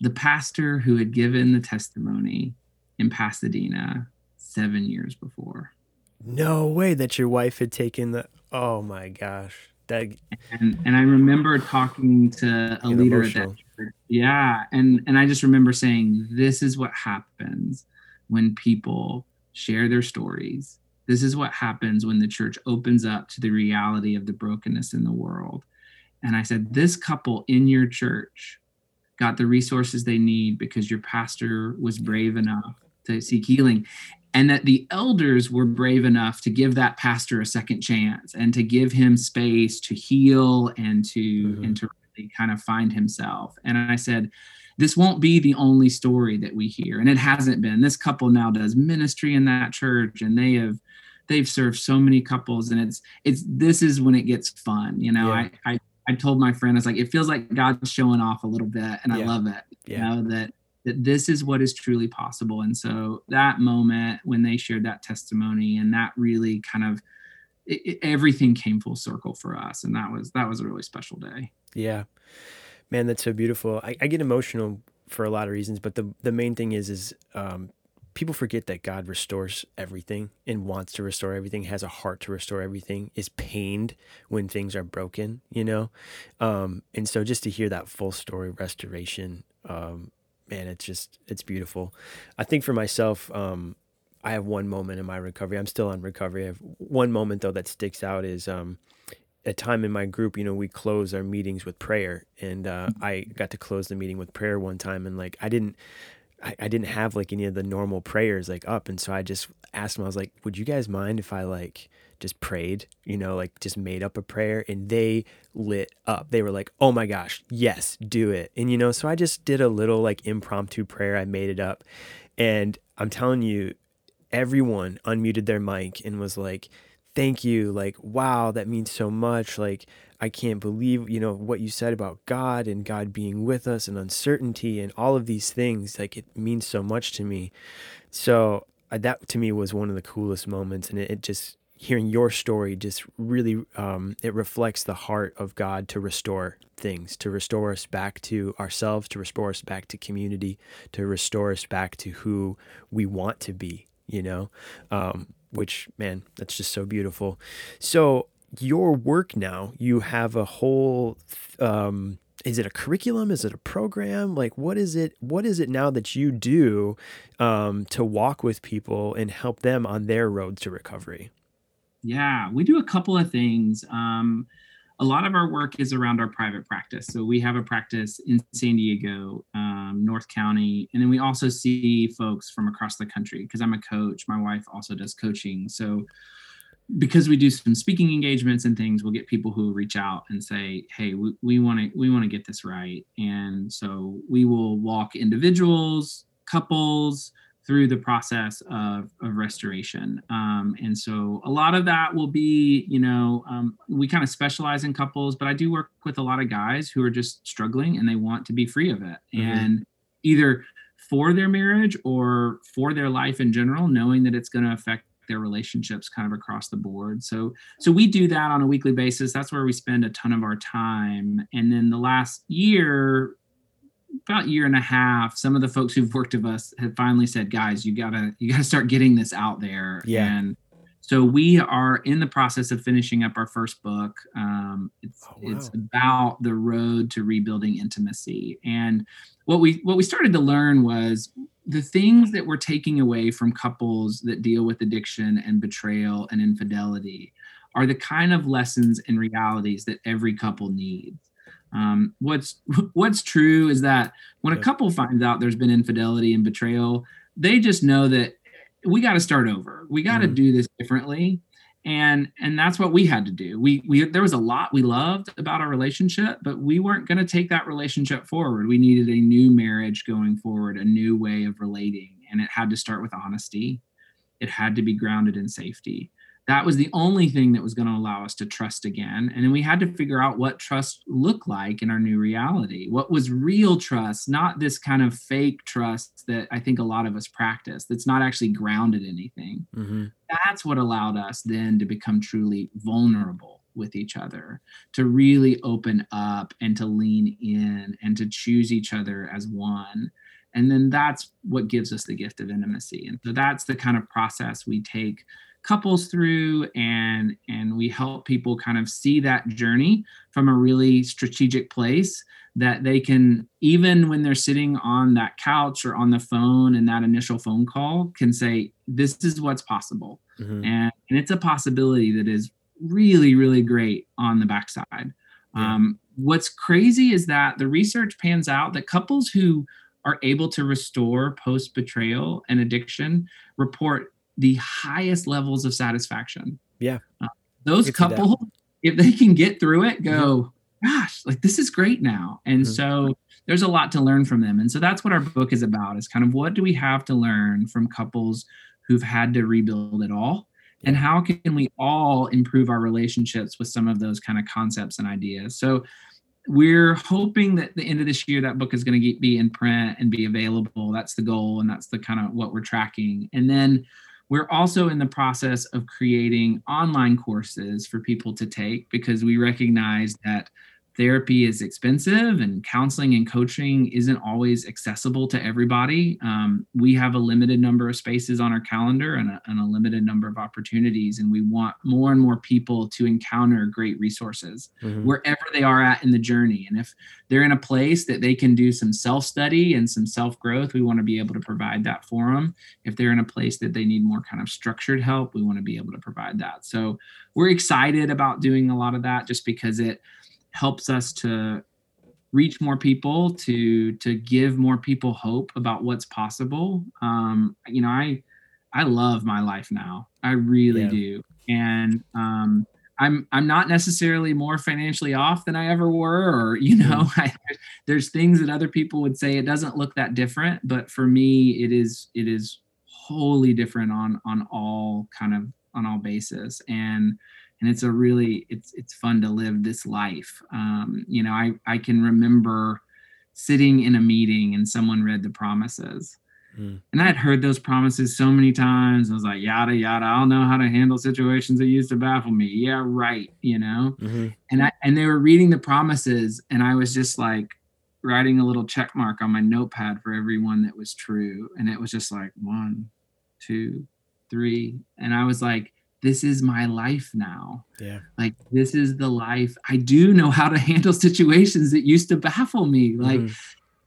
The pastor who had given the testimony in Pasadena seven years before. No way that your wife had taken the. Oh my gosh. That... And, and I remember talking to a leader emotional. at that church. Yeah. And, and I just remember saying, this is what happens when people share their stories this is what happens when the church opens up to the reality of the brokenness in the world. And I said, This couple in your church got the resources they need because your pastor was brave enough to seek healing. And that the elders were brave enough to give that pastor a second chance and to give him space to heal and to mm-hmm. and to kind of find himself. And I said, this won't be the only story that we hear and it hasn't been this couple now does ministry in that church and they have they've served so many couples and it's it's this is when it gets fun you know yeah. I, I i told my friend it's like it feels like god's showing off a little bit and yeah. i love it yeah. you know that that this is what is truly possible and so that moment when they shared that testimony and that really kind of it, it, everything came full circle for us and that was that was a really special day yeah man that's so beautiful i, I get emotional for a lot of reasons but the the main thing is is um, people forget that God restores everything and wants to restore everything, has a heart to restore everything, is pained when things are broken, you know? Um, and so just to hear that full story restoration, um, man, it's just it's beautiful. I think for myself, um, I have one moment in my recovery. I'm still on recovery. I have one moment though that sticks out is um, a time in my group. You know, we close our meetings with prayer, and uh, mm-hmm. I got to close the meeting with prayer one time, and like I didn't. I, I didn't have like any of the normal prayers like up and so I just asked them I was like would you guys mind if I like just prayed, you know, like just made up a prayer and they lit up. They were like, oh my gosh, yes, do it. And, you know, so I just did a little like impromptu prayer. I made it up. And I'm telling you, everyone unmuted their mic and was like, thank you. Like, wow, that means so much. Like, I can't believe, you know, what you said about God and God being with us and uncertainty and all of these things. Like, it means so much to me. So, uh, that to me was one of the coolest moments. And it, it just, hearing your story just really um, it reflects the heart of god to restore things to restore us back to ourselves to restore us back to community to restore us back to who we want to be you know um, which man that's just so beautiful. So your work now you have a whole um, is it a curriculum? Is it a program? Like what is it what is it now that you do um, to walk with people and help them on their road to recovery? Yeah, we do a couple of things. Um, a lot of our work is around our private practice. So we have a practice in San Diego, um, North County, and then we also see folks from across the country because I'm a coach. My wife also does coaching. So because we do some speaking engagements and things, we'll get people who reach out and say, "Hey, we want to we want to get this right," and so we will walk individuals, couples, through the process of, of restoration. Um, and so a lot of that will be, you know, um, we kind of specialize in couples, but I do work with a lot of guys who are just struggling and they want to be free of it. Mm-hmm. And either for their marriage or for their life in general, knowing that it's going to affect their relationships kind of across the board. So so we do that on a weekly basis. That's where we spend a ton of our time. And then the last year about year and a half, some of the folks who've worked with us have finally said, guys, you gotta you gotta start getting this out there. Yeah. And so we are in the process of finishing up our first book. Um, it's oh, wow. it's about the road to rebuilding intimacy. And what we what we started to learn was the things that we're taking away from couples that deal with addiction and betrayal and infidelity are the kind of lessons and realities that every couple needs. Um, what's [LAUGHS] what's true is that when a couple finds out there's been infidelity and betrayal, they just know that we got to start over. We got to mm-hmm. do this differently, and and that's what we had to do. We we there was a lot we loved about our relationship, but we weren't going to take that relationship forward. We needed a new marriage going forward, a new way of relating, and it had to start with honesty. It had to be grounded in safety that was the only thing that was going to allow us to trust again. And then we had to figure out what trust looked like in our new reality. What was real trust not this kind of fake trust that i think a lot of us practice that's not actually grounded in anything. Mm-hmm. that's what allowed us then to become truly vulnerable with each other to really open up and to lean in and to choose each other as one. And then that's what gives us the gift of intimacy. And so that's the kind of process we take couples through and and we help people kind of see that journey from a really strategic place that they can even when they're sitting on that couch or on the phone and that initial phone call can say this is what's possible mm-hmm. and, and it's a possibility that is really really great on the backside yeah. um, what's crazy is that the research pans out that couples who are able to restore post betrayal and addiction report the highest levels of satisfaction. Yeah. Uh, those couples, if they can get through it, go, mm-hmm. gosh, like this is great now. And mm-hmm. so there's a lot to learn from them. And so that's what our book is about is kind of what do we have to learn from couples who've had to rebuild it all? And how can we all improve our relationships with some of those kind of concepts and ideas? So we're hoping that the end of this year that book is going to be in print and be available. That's the goal, and that's the kind of what we're tracking. And then we're also in the process of creating online courses for people to take because we recognize that therapy is expensive and counseling and coaching isn't always accessible to everybody. Um, we have a limited number of spaces on our calendar and a, and a, limited number of opportunities, and we want more and more people to encounter great resources mm-hmm. wherever they are at in the journey. And if they're in a place that they can do some self study and some self growth, we want to be able to provide that for them. If they're in a place that they need more kind of structured help, we want to be able to provide that. So we're excited about doing a lot of that just because it helps us to reach more people to to give more people hope about what's possible um you know i i love my life now i really yeah. do and um i'm i'm not necessarily more financially off than i ever were or you know mm-hmm. [LAUGHS] I, there's things that other people would say it doesn't look that different but for me it is it is wholly different on on all kind of on all basis and and it's a really it's it's fun to live this life. Um, you know i i can remember sitting in a meeting and someone read the promises. Mm. and i'd heard those promises so many times i was like yada yada i'll know how to handle situations that used to baffle me. Yeah right you know? Mm-hmm. and i and they were reading the promises and i was just like writing a little check mark on my notepad for every one that was true. And it was just like one two three. And i was like this is my life now. Yeah. Like this is the life. I do know how to [LAUGHS] handle situations that used to baffle me. Like, mm.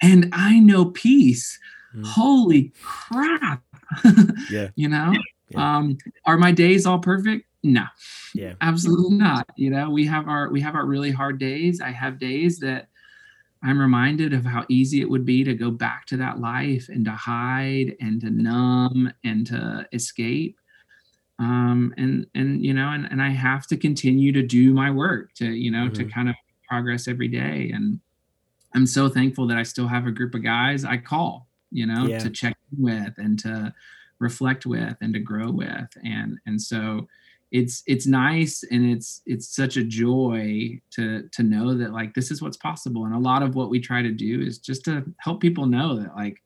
and I know peace. Mm. Holy crap. [LAUGHS] yeah. You know? Yeah. Um, are my days all perfect? No. Yeah. Absolutely not. You know, we have our we have our really hard days. I have days that I'm reminded of how easy it would be to go back to that life and to hide and to numb and to escape um, and and you know and, and i have to continue to do my work to you know mm-hmm. to kind of progress every day and i'm so thankful that i still have a group of guys i call you know yeah. to check with and to reflect with and to grow with and and so it's it's nice and it's it's such a joy to to know that like this is what's possible and a lot of what we try to do is just to help people know that like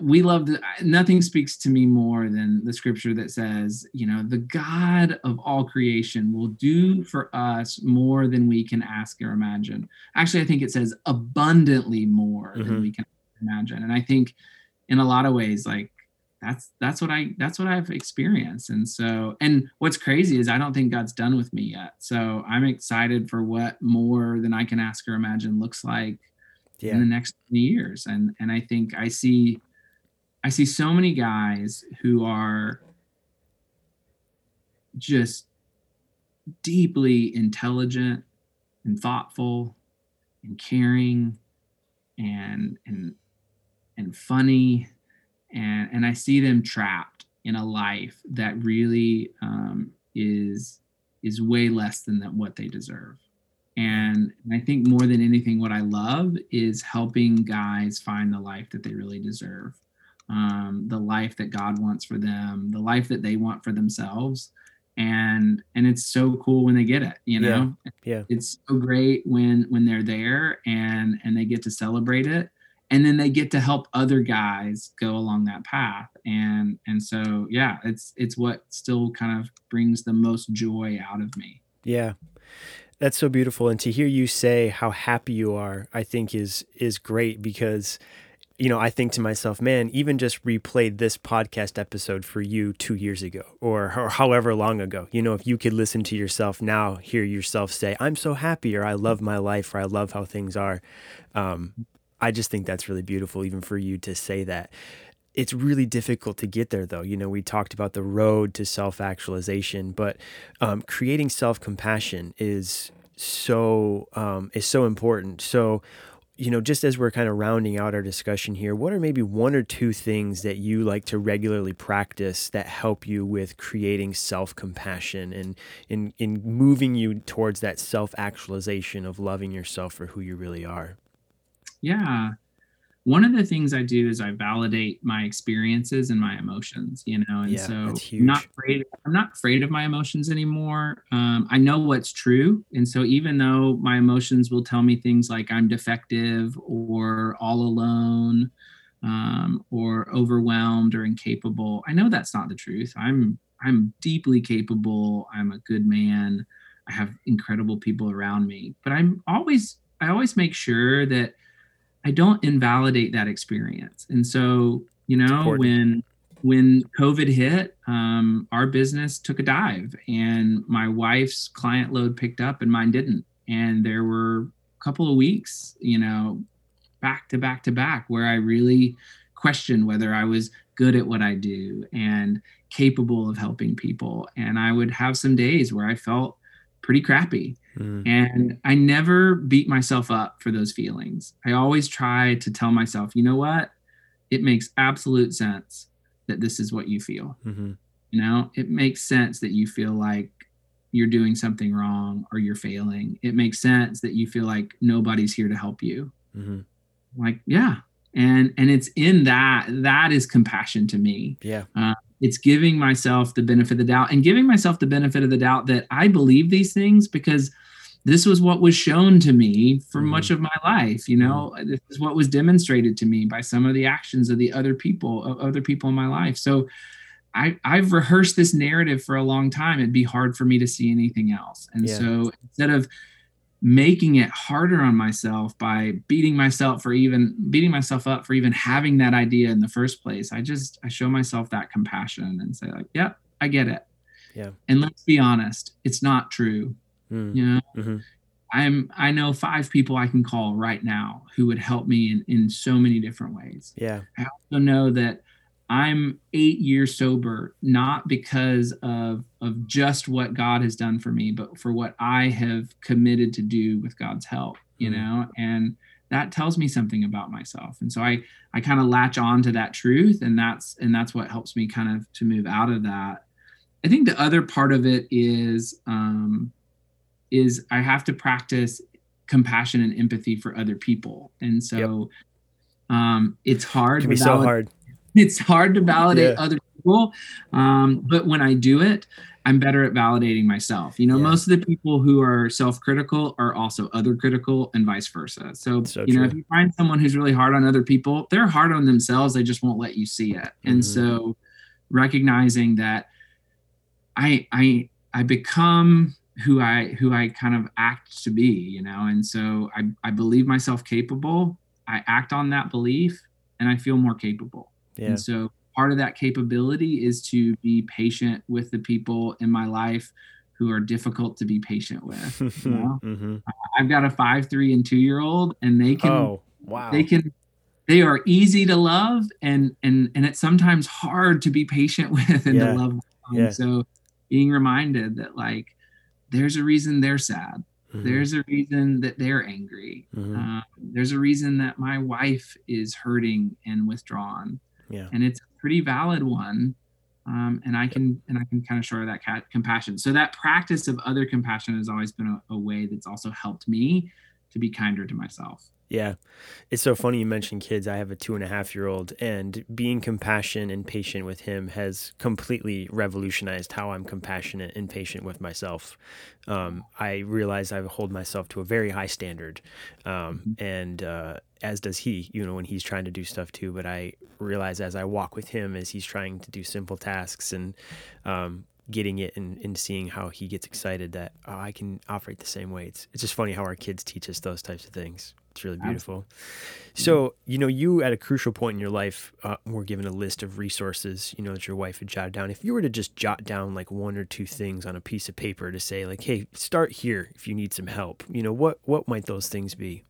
we love the, nothing speaks to me more than the scripture that says you know the god of all creation will do for us more than we can ask or imagine actually i think it says abundantly more mm-hmm. than we can imagine and i think in a lot of ways like that's that's what i that's what i've experienced and so and what's crazy is i don't think god's done with me yet so i'm excited for what more than i can ask or imagine looks like yeah. in the next years and and i think i see I see so many guys who are just deeply intelligent and thoughtful and caring and and and funny and and I see them trapped in a life that really um, is is way less than that what they deserve. And, and I think more than anything, what I love is helping guys find the life that they really deserve um, the life that God wants for them, the life that they want for themselves. And and it's so cool when they get it, you know. Yeah. yeah. It's so great when when they're there and and they get to celebrate it and then they get to help other guys go along that path and and so yeah it's it's what still kind of brings the most joy out of me yeah that's so beautiful and to hear you say how happy you are i think is is great because you know, I think to myself, man, even just replayed this podcast episode for you two years ago or, or however long ago. You know, if you could listen to yourself now, hear yourself say, I'm so happy, or I love my life, or I love how things are. Um, I just think that's really beautiful, even for you to say that. It's really difficult to get there, though. You know, we talked about the road to self actualization, but um, creating self compassion is so um, is so important. So you know, just as we're kind of rounding out our discussion here, what are maybe one or two things that you like to regularly practice that help you with creating self compassion and in, in moving you towards that self actualization of loving yourself for who you really are? Yeah one of the things I do is I validate my experiences and my emotions, you know, and yeah, so I'm not afraid. I'm not afraid of my emotions anymore. Um, I know what's true, and so even though my emotions will tell me things like I'm defective or all alone, um, or overwhelmed or incapable, I know that's not the truth. I'm I'm deeply capable. I'm a good man. I have incredible people around me, but I'm always I always make sure that I don't invalidate that experience. And so, you know, when when COVID hit, um, our business took a dive, and my wife's client load picked up, and mine didn't. And there were a couple of weeks, you know, back to back to back, where I really questioned whether I was good at what I do and capable of helping people. And I would have some days where I felt pretty crappy. Mm. And I never beat myself up for those feelings. I always try to tell myself, you know what? It makes absolute sense that this is what you feel. Mm-hmm. You know, it makes sense that you feel like you're doing something wrong or you're failing. It makes sense that you feel like nobody's here to help you. Mm-hmm. Like, yeah. And and it's in that that is compassion to me. Yeah. Uh, it's giving myself the benefit of the doubt and giving myself the benefit of the doubt that I believe these things because this was what was shown to me for mm-hmm. much of my life you know mm-hmm. this is what was demonstrated to me by some of the actions of the other people of other people in my life so I, I've rehearsed this narrative for a long time. It'd be hard for me to see anything else. And yeah. so instead of making it harder on myself by beating myself for even beating myself up for even having that idea in the first place, I just I show myself that compassion and say like, "Yep, I get it." Yeah. And let's be honest, it's not true. Mm. You know, mm-hmm. I'm I know five people I can call right now who would help me in, in so many different ways. Yeah. I also know that I'm eight years sober, not because of of just what God has done for me, but for what I have committed to do with God's help, you mm. know, and that tells me something about myself. And so I I kind of latch on to that truth and that's and that's what helps me kind of to move out of that. I think the other part of it is um is I have to practice compassion and empathy for other people. And so yep. um, it's hard. It can be so hard. [LAUGHS] It's hard to validate yeah. other people. Um, but when I do it, I'm better at validating myself. You know, yeah. most of the people who are self-critical are also other critical and vice versa. So, so you true. know, if you find someone who's really hard on other people, they're hard on themselves. They just won't let you see it. Mm-hmm. And so recognizing that I I I become who I who I kind of act to be, you know. And so I, I believe myself capable. I act on that belief and I feel more capable. Yeah. And so part of that capability is to be patient with the people in my life who are difficult to be patient with. You [LAUGHS] know? mm-hmm. I've got a five, three, and two year old, and they can oh, wow. they can they are easy to love and and and it's sometimes hard to be patient [LAUGHS] with and yeah. to love them. Yeah. So being reminded that like there's a reason they're sad. Mm-hmm. There's a reason that they're angry. Mm-hmm. Um, there's a reason that my wife is hurting and withdrawn. Yeah. And it's a pretty valid one. Um, and I can and I can kind of show that cat compassion. So that practice of other compassion has always been a, a way that's also helped me to be kinder to myself. Yeah. It's so funny you mentioned kids. I have a two and a half year old, and being compassionate and patient with him has completely revolutionized how I'm compassionate and patient with myself. Um, I realize I hold myself to a very high standard, um, mm-hmm. and uh, as does he, you know, when he's trying to do stuff too. But I realize as I walk with him, as he's trying to do simple tasks and um, getting it and, and seeing how he gets excited that oh, I can operate the same way. It's, it's just funny how our kids teach us those types of things. It's really beautiful. So, you know, you at a crucial point in your life uh, were given a list of resources, you know, that your wife had jotted down. If you were to just jot down like one or two things on a piece of paper to say like, hey, start here if you need some help, you know, what, what might those things be?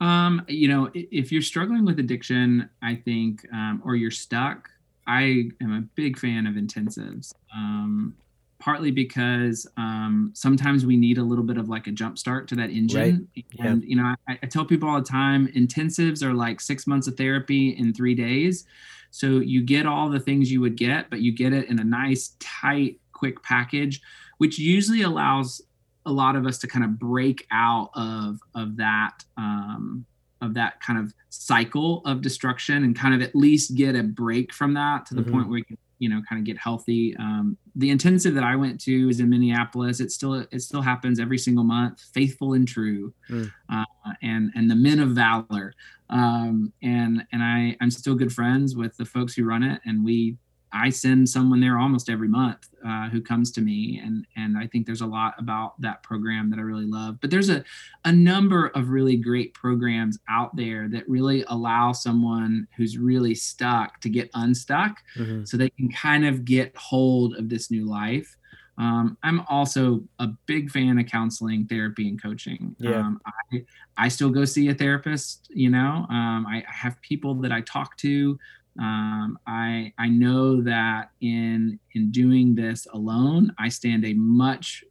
Um, you know, if you're struggling with addiction, I think, um, or you're stuck, I am a big fan of intensives. Um, partly because um, sometimes we need a little bit of like a jump start to that engine. Right. And, yeah. you know, I, I, tell people all the time intensives are like six months of therapy in three days. So you get all the things you would get, but you get it in a nice, tight, quick package, which usually allows a lot of us to kind of break out of, of that. Um, of that kind of cycle of destruction and kind of at least get a break from that to the mm-hmm. point where we can you know kind of get healthy um, the intensive that i went to is in minneapolis it still it still happens every single month faithful and true mm. uh, and and the men of valor um, and and i i'm still good friends with the folks who run it and we I send someone there almost every month uh, who comes to me, and and I think there's a lot about that program that I really love. But there's a a number of really great programs out there that really allow someone who's really stuck to get unstuck, mm-hmm. so they can kind of get hold of this new life. Um, I'm also a big fan of counseling, therapy, and coaching. Yeah. Um, I, I still go see a therapist. You know, um, I, I have people that I talk to um, I I know that in in doing this alone, I stand a much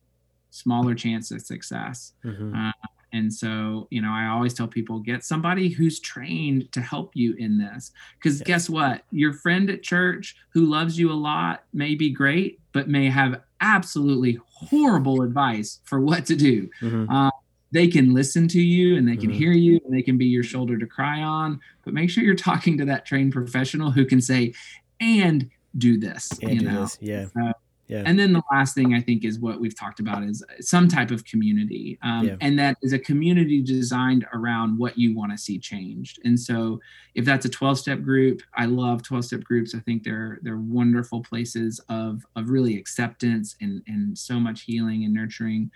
smaller chance of success. Mm-hmm. Uh, and so, you know, I always tell people get somebody who's trained to help you in this. Because yes. guess what? Your friend at church who loves you a lot may be great, but may have absolutely horrible advice for what to do. Mm-hmm. Uh, they can listen to you and they can mm-hmm. hear you and they can be your shoulder to cry on but make sure you're talking to that trained professional who can say and do this and you know this. yeah uh, yeah. And then the last thing I think is what we've talked about is some type of community. Um, yeah. And that is a community designed around what you want to see changed. And so if that's a 12 step group, I love 12 step groups. I think they're, they're wonderful places of, of really acceptance and, and so much healing and nurturing.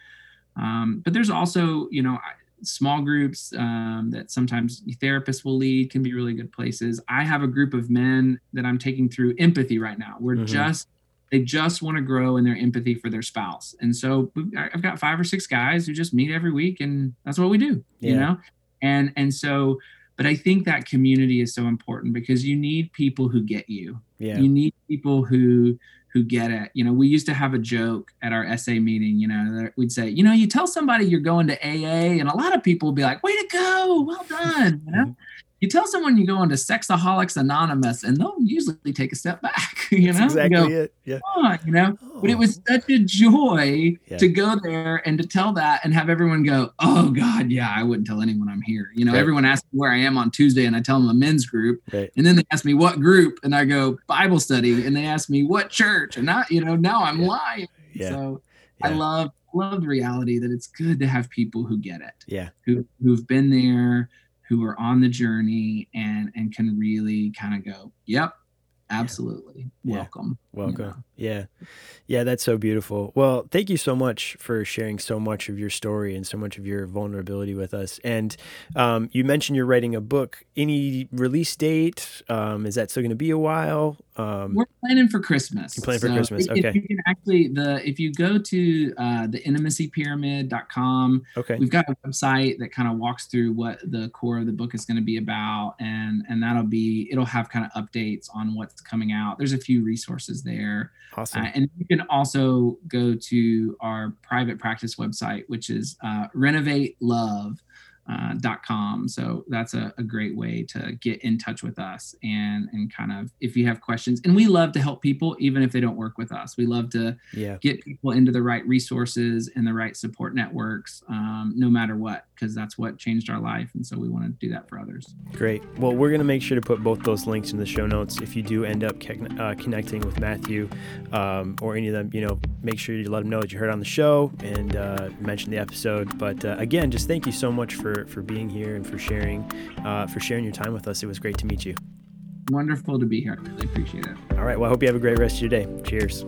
Um, but there's also, you know, small groups um, that sometimes therapists will lead can be really good places. I have a group of men that I'm taking through empathy right now. We're mm-hmm. just they just want to grow in their empathy for their spouse, and so I've got five or six guys who just meet every week, and that's what we do. Yeah. You know, and and so. But I think that community is so important because you need people who get you. Yeah. You need people who who get it. You know, we used to have a joke at our SA meeting, you know, we'd say, you know, you tell somebody you're going to AA, and a lot of people would be like, way to go, well done. You know, mm-hmm you tell someone you go into Sexaholics Anonymous, and they'll usually take a step back. [LAUGHS] You know, That's exactly go, it. Yeah. On, you know, oh. but it was oh. such a joy yeah. to go there and to tell that and have everyone go, "Oh God, yeah, I wouldn't tell anyone I'm here." You know, right. everyone asks me where I am on Tuesday, and I tell them a men's group, right. and then they ask me what group, and I go Bible study, and they ask me what church, and not, you know, now I'm yeah. lying. Yeah. So I love love the reality that it's good to have people who get it. Yeah. Who who've been there who are on the journey and and can really kind of go, yep, absolutely. Yeah. welcome. Welcome. You know? yeah. Yeah that's so beautiful. Well thank you so much for sharing so much of your story and so much of your vulnerability with us. And um, you mentioned you're writing a book. Any release date? Um, is that still going to be a while um, we're planning for christmas. You plan for so christmas. okay if you can actually the if you go to uh, the intimacypyramid.com okay. we've got a website that kind of walks through what the core of the book is going to be about and and that'll be it'll have kind of updates on what's coming out. There's a few resources there. Awesome. Uh, and you can also go to our private practice website, which is uh, Renovate Love uh, .com. So that's a, a, great way to get in touch with us and and kind of if you have questions. And we love to help people even if they don't work with us. We love to yeah. get people into the right resources and the right support networks, um, no matter what, because that's what changed our life. And so we want to do that for others. Great. Well, we're gonna make sure to put both those links in the show notes. If you do end up uh, connecting with Matthew um, or any of them, you know, make sure you let them know that you heard on the show and uh, mention the episode. But uh, again, just thank you so much for for being here and for sharing uh, for sharing your time with us. It was great to meet you. Wonderful to be here. I really appreciate it. All right. Well, I hope you have a great rest of your day. Cheers.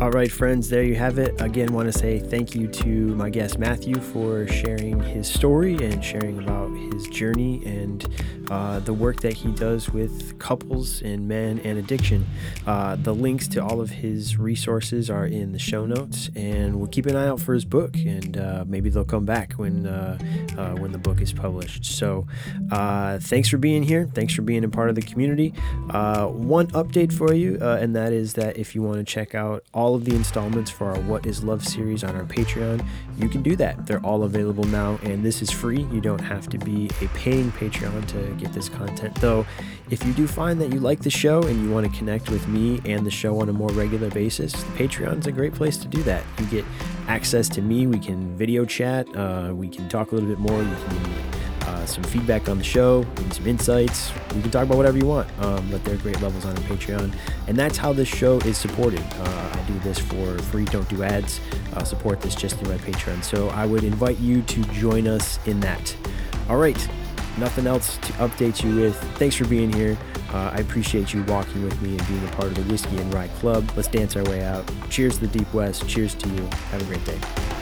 All right, friends, there you have it. Again, want to say thank you to my guest Matthew for sharing his story and sharing about his journey and uh, the work that he does with couples and men and addiction. Uh, the links to all of his resources are in the show notes, and we'll keep an eye out for his book, and uh, maybe they'll come back when uh, uh, when the book is published. So, uh, thanks for being here. Thanks for being a part of the community. one update for you, and that is that if you want to check out all of the installments for our What Is Love series on our Patreon, you can do that. They're all available now, and this is free. You don't have to be a paying Patreon to get this content. Though, if you do find that you like the show and you want to connect with me and the show on a more regular basis, Patreon's a great place to do that. You get access to me, we can video chat, uh, we can talk a little bit more, you can uh, some feedback on the show, some insights. You can talk about whatever you want, um, but there are great levels on Patreon. And that's how this show is supported. Uh, I do this for free, don't do ads. Uh, support this just through my Patreon. So I would invite you to join us in that. All right, nothing else to update you with. Thanks for being here. Uh, I appreciate you walking with me and being a part of the Whiskey and Rye Club. Let's dance our way out. Cheers to the Deep West. Cheers to you. Have a great day.